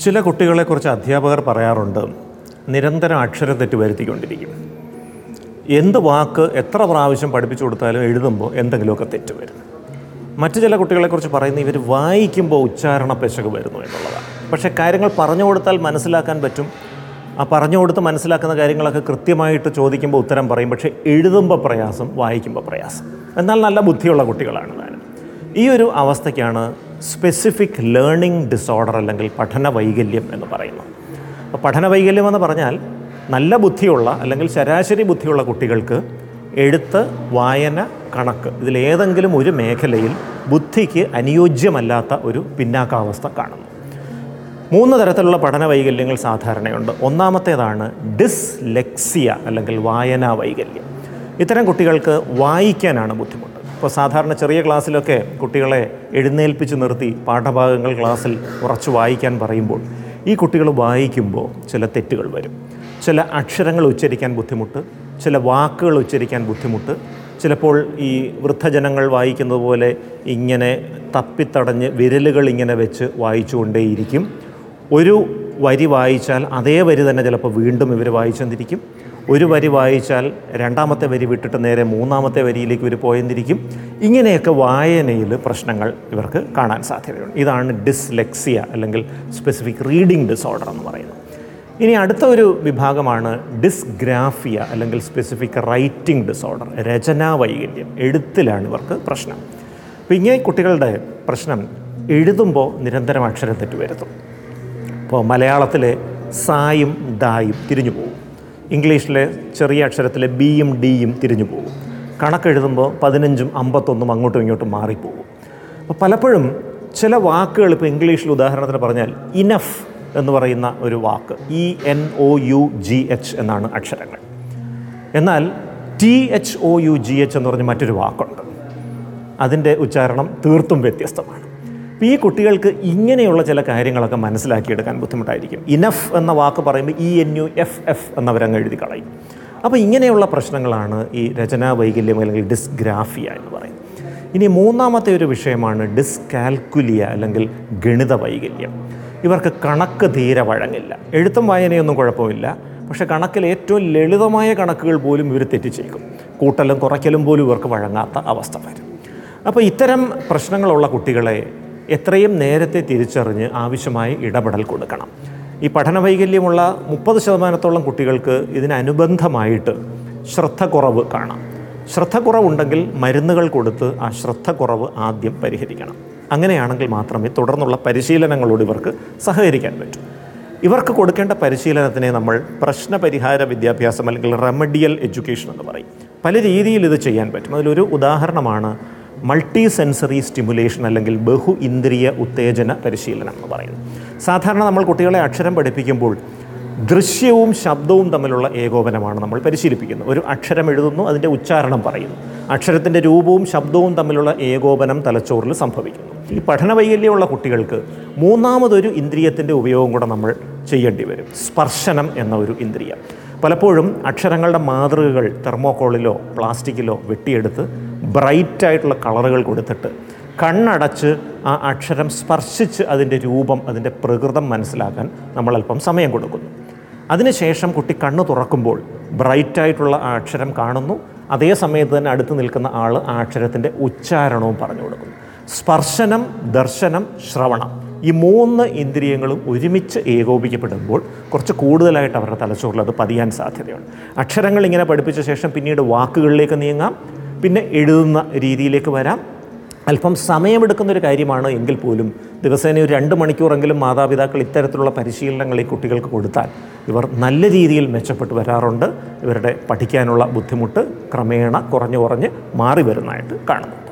ചില കുട്ടികളെക്കുറിച്ച് അധ്യാപകർ പറയാറുണ്ട് നിരന്തരം അക്ഷരത്തെറ്റ് വരുത്തിക്കൊണ്ടിരിക്കും. എന്ത് വാക്ക് എത്ര പ്രാവശ്യം പഠിപ്പിച്ചു കൊടുത്താലും എഴുതുമ്പോൾ എന്തെങ്കിലുമൊക്കെ തെറ്റ് വരും. മറ്റു ചില കുട്ടികളെക്കുറിച്ച് പറയുന്നത് ഇവർ വായിക്കുമ്പോൾ ഉച്ചാരണ പെശക് വരുന്നു എന്നുള്ളതാണ്. പക്ഷേ കാര്യങ്ങൾ പറഞ്ഞു കൊടുത്താൽ മനസ്സിലാക്കാൻ പറ്റും. ആ പറഞ്ഞു കൊടുത്ത് മനസ്സിലാക്കുന്ന കാര്യങ്ങളൊക്കെ കൃത്യമായിട്ട് ചോദിക്കുമ്പോൾ ഉത്തരം പറയും. പക്ഷേ എഴുതുമ്പോൾ പ്രയാസം വായിക്കുമ്പോൾ പ്രയാസം. എന്നാൽ നല്ല ബുദ്ധിയുള്ള കുട്ടികളാണ് താനും ഈ ഒരു അവസ്ഥയ്ക്കാണ് സ്പെസിഫിക് ലേണിംഗ് ഡിസോർഡർ അല്ലെങ്കിൽ പഠന വൈകല്യം എന്ന് പറയുന്നത്. അപ്പോൾ പഠന വൈകല്യം എന്ന് പറഞ്ഞാൽ നല്ല ബുദ്ധിയുള്ള അല്ലെങ്കിൽ ശരാശരി ബുദ്ധിയുള്ള കുട്ടികൾക്ക് എഴുത്ത് വായന കണക്ക് ഇതിലേതെങ്കിലും ഒരു മേഖലയിൽ ബുദ്ധിക്ക് അനുയോജ്യമല്ലാത്ത ഒരു പിന്നാക്കാവസ്ഥ കാണുന്നു. മൂന്ന് തരത്തിലുള്ള പഠന വൈകല്യങ്ങൾ സാധാരണയുണ്ട്. ഒന്നാമത്തേതാണ് ഡിസ്ലെക്സിയ അല്ലെങ്കിൽ വായനാ വൈകല്യം. ഇത്തരം കുട്ടികൾക്ക് വായിക്കാനാണ് ബുദ്ധിമുട്ട്. ഇപ്പോൾ സാധാരണ ചെറിയ ക്ലാസ്സിലൊക്കെ കുട്ടികളെ എഴുന്നേൽപ്പിച്ച് നിർത്തി പാഠഭാഗങ്ങൾ ക്ലാസ്സിൽ ഉറച്ചു വായിക്കാൻ പറയുമ്പോൾ ഈ കുട്ടികൾ വായിക്കുമ്പോൾ ചില തെറ്റുകൾ വരും. ചില അക്ഷരങ്ങൾ ഉച്ചരിക്കാൻ ബുദ്ധിമുട്ട് ചില വാക്കുകൾ ഉച്ചരിക്കാൻ ബുദ്ധിമുട്ട് ചിലപ്പോൾ ഈ വൃദ്ധജനങ്ങൾ വായിക്കുന്നത് പോലെ ഇങ്ങനെ തപ്പിത്തടഞ്ഞ് വിരലുകൾ ഇങ്ങനെ വെച്ച് വായിച്ചുകൊണ്ടേയിരിക്കും. ഒരു വരി വായിച്ചാൽ അതേ വരി തന്നെ ചിലപ്പോൾ വീണ്ടും ഇവർ വായിച്ചെന്നിരിക്കും ഒരു വരി വായിച്ചാൽ രണ്ടാമത്തെ വരി വിട്ടിട്ട് നേരെ മൂന്നാമത്തെ വരിയിലേക്ക് ഇവർ പോയെന്നിരിക്കും. ഇങ്ങനെയൊക്കെ വായനയിൽ പ്രശ്നങ്ങൾ ഇവർക്ക് കാണാൻ സാധ്യതയുണ്ട്. ഇതാണ് ഡിസ്ലെക്സിയ അല്ലെങ്കിൽ സ്പെസിഫിക് റീഡിംഗ് ഡിസോർഡർ എന്ന് പറയുന്നത്. ഇനി അടുത്ത ഒരു വിഭാഗമാണ് ഡിസ്ഗ്രാഫിയ അല്ലെങ്കിൽ സ്പെസിഫിക് റൈറ്റിംഗ് ഡിസോർഡർ രചനാ വൈകല്യം എഴുത്തിലാണ് ഇവർക്ക് പ്രശ്നം. അപ്പോൾ ഇങ്ങനെ കുട്ടികളുടെ പ്രശ്നം എഴുതുമ്പോൾ നിരന്തരം അക്ഷരത്തെറ്റ് വരുത്തും ഇപ്പോൾ മലയാളത്തിലെ സായും ദായും തിരിഞ്ഞു പോകും ഇംഗ്ലീഷിലെ ചെറിയ അക്ഷരത്തിലെ ബിയും ഡിയും തിരിഞ്ഞു പോകും. കണക്കെഴുതുമ്പോൾ പതിനഞ്ചും അമ്പത്തൊന്നും അങ്ങോട്ടും ഇങ്ങോട്ടും മാറിപ്പോകും. അപ്പോൾ പലപ്പോഴും ചില വാക്കുകൾ ഇപ്പോൾ ഇംഗ്ലീഷിൽ ഉദാഹരണത്തിന് പറഞ്ഞാൽ ഇനഫ് എന്ന് പറയുന്ന ഒരു വാക്ക് E N O U G H എന്നാണ് അക്ഷരങ്ങൾ. എന്നാൽ T H O U G H എന്ന് പറഞ്ഞ മറ്റൊരു വാക്കുണ്ട്. അതിന്റെ ഉച്ചാരണം തീർത്തും വ്യത്യസ്തമാണ്. അപ്പോൾ ഈ കുട്ടികൾക്ക് ഇങ്ങനെയുള്ള ചില കാര്യങ്ങളൊക്കെ മനസ്സിലാക്കിയെടുക്കാൻ ബുദ്ധിമുട്ടായിരിക്കും. ഇനഫ് എന്ന വാക്ക് പറയുമ്പോൾ E N U F F എന്നവരങ്ങ് എഴുതി കളയും. അപ്പോൾ ഇങ്ങനെയുള്ള പ്രശ്നങ്ങളാണ് ഈ രചനാ വൈകല്യം അല്ലെങ്കിൽ ഡിസ്ഗ്രാഫിയ എന്ന് പറയുന്നത്. ഇനി മൂന്നാമത്തെ ഒരു വിഷയമാണ് ഡിസ്കാൽക്കുലിയ അല്ലെങ്കിൽ ഗണിത വൈകല്യം. ഇവർക്ക് കണക്ക് തീരെ വഴങ്ങില്ല. എഴുത്തും വായനയൊന്നും കുഴപ്പമില്ല. പക്ഷേ കണക്കിൽ ഏറ്റവും ലളിതമായ കണക്കുകൾ പോലും ഇവർ തെറ്റിച്ചേക്കും. കൂട്ടലും കുറയ്ക്കലും പോലും ഇവർക്ക് വഴങ്ങാത്ത അവസ്ഥ വരും. അപ്പോൾ ഇത്തരം പ്രശ്നങ്ങളുള്ള കുട്ടികളെ എത്രയും നേരത്തെ തിരിച്ചറിഞ്ഞ് ആവശ്യമായ ഇടപെടൽ കൊടുക്കണം. ഈ പഠന വൈകല്യമുള്ള മുപ്പത് ശതമാനത്തോളം കുട്ടികൾക്ക് ഇതിനനുബന്ധമായിട്ട് ശ്രദ്ധക്കുറവ് കാണാം. ശ്രദ്ധക്കുറവുണ്ടെങ്കിൽ മരുന്നുകൾ കൊടുത്ത് ആ ശ്രദ്ധക്കുറവ് ആദ്യം പരിഹരിക്കണം. അങ്ങനെയാണെങ്കിൽ മാത്രമേ തുടർന്നുള്ള പരിശീലനങ്ങളോട് ഇവർക്ക് സഹകരിക്കാൻ പറ്റൂ. ഇവർക്ക് കൊടുക്കേണ്ട പരിശീലനത്തിനെ നമ്മൾ പ്രശ്നപരിഹാര വിദ്യാഭ്യാസം അല്ലെങ്കിൽ റെമഡിയൽ എഡ്യൂക്കേഷൻ എന്ന് പറയും. പല രീതിയിൽ ഇത് ചെയ്യാൻ പറ്റും. അതിലൊരു ഉദാഹരണമാണ് മൾട്ടി സെൻസറി സ്റ്റിമുലേഷൻ അല്ലെങ്കിൽ ബഹു ഇന്ദ്രിയ ഉത്തേജന പരിശീലനം എന്ന് പറയുന്നത് സാധാരണ നമ്മൾ കുട്ടികളെ അക്ഷരം പഠിപ്പിക്കുമ്പോൾ ദൃശ്യവും ശബ്ദവും തമ്മിലുള്ള ഏകോപനമാണ് നമ്മൾ പരിശീലിപ്പിക്കുന്നത്. ഒരു അക്ഷരം എഴുതുന്നു അതിന്റെ ഉച്ചാരണം പറയുന്നു. അക്ഷരത്തിന്റെ രൂപവും ശബ്ദവും തമ്മിലുള്ള ഏകോപനം തലച്ചോറിൽ സംഭവിക്കുന്നു. ഈ പഠന വൈകല്യമുള്ള കുട്ടികൾക്ക് മൂന്നാമതൊരു ഇന്ദ്രിയത്തിന്റെ ഉപയോഗം കൂടെ നമ്മൾ ചെയ്യേണ്ടി വരും. സ്പർശനം എന്ന ഒരു ഇന്ദ്രിയം. പലപ്പോഴും അക്ഷരങ്ങളുടെ മാതൃകകൾ തെർമോക്കോളിലോ പ്ലാസ്റ്റിക്കിലോ വെട്ടിയെടുത്ത് ബ്രൈറ്റായിട്ടുള്ള കളറുകൾ കൊടുത്തിട്ട് കണ്ണടച്ച് ആ അക്ഷരം സ്പർശിച്ച് അതിന്റെ രൂപം അതിന്റെ പ്രകൃതം മനസ്സിലാക്കാൻ നമ്മൾ അല്പം സമയം കൊടുക്കുന്നു. അതിനുശേഷം കുട്ടി കണ്ണ് തുറക്കുമ്പോൾ ബ്രൈറ്റായിട്ടുള്ള ആ അക്ഷരം കാണുന്നു. അതേ സമയത്ത് തന്നെ അടുത്ത് നിൽക്കുന്ന ആൾ ആ അക്ഷരത്തിന്റെ ഉച്ചാരണവും പറഞ്ഞു കൊടുക്കുന്നു. സ്പർശനം ദർശനം ശ്രവണം ഈ മൂന്ന് ഇന്ദ്രിയങ്ങളും ഒരുമിച്ച് ഏകോപിക്കപ്പെടുമ്പോൾ കുറച്ച് കൂടുതലായിട്ട് അവരുടെ തലച്ചോറിൽ അത് പതിയാൻ സാധ്യതയുണ്ട്. അക്ഷരങ്ങൾ ഇങ്ങനെ പഠിപ്പിച്ച ശേഷം പിന്നീട് വാക്കുകളിലേക്ക് നീങ്ങാം. പിന്നെ എഴുതുന്ന രീതിയിലേക്ക് വരാം. അല്പം സമയമെടുക്കുന്ന ഒരു കാര്യമാണ് എങ്കിൽ പോലും ദിവസേന ഒരു രണ്ട് മണിക്കൂറെങ്കിലും മാതാപിതാക്കൾ ഇത്തരത്തിലുള്ള പരിശീലനങ്ങൾ ഈ കുട്ടികൾക്ക് കൊടുത്താൽ ഇവർ നല്ല രീതിയിൽ മെച്ചപ്പെട്ട് വരാറുണ്ട്. ഇവരുടെ പഠിക്കാനുള്ള ബുദ്ധിമുട്ട് ക്രമേണ കുറഞ്ഞു കുറഞ്ഞ് മാറി വരുന്നതായിട്ട് കാണുന്നുണ്ട്.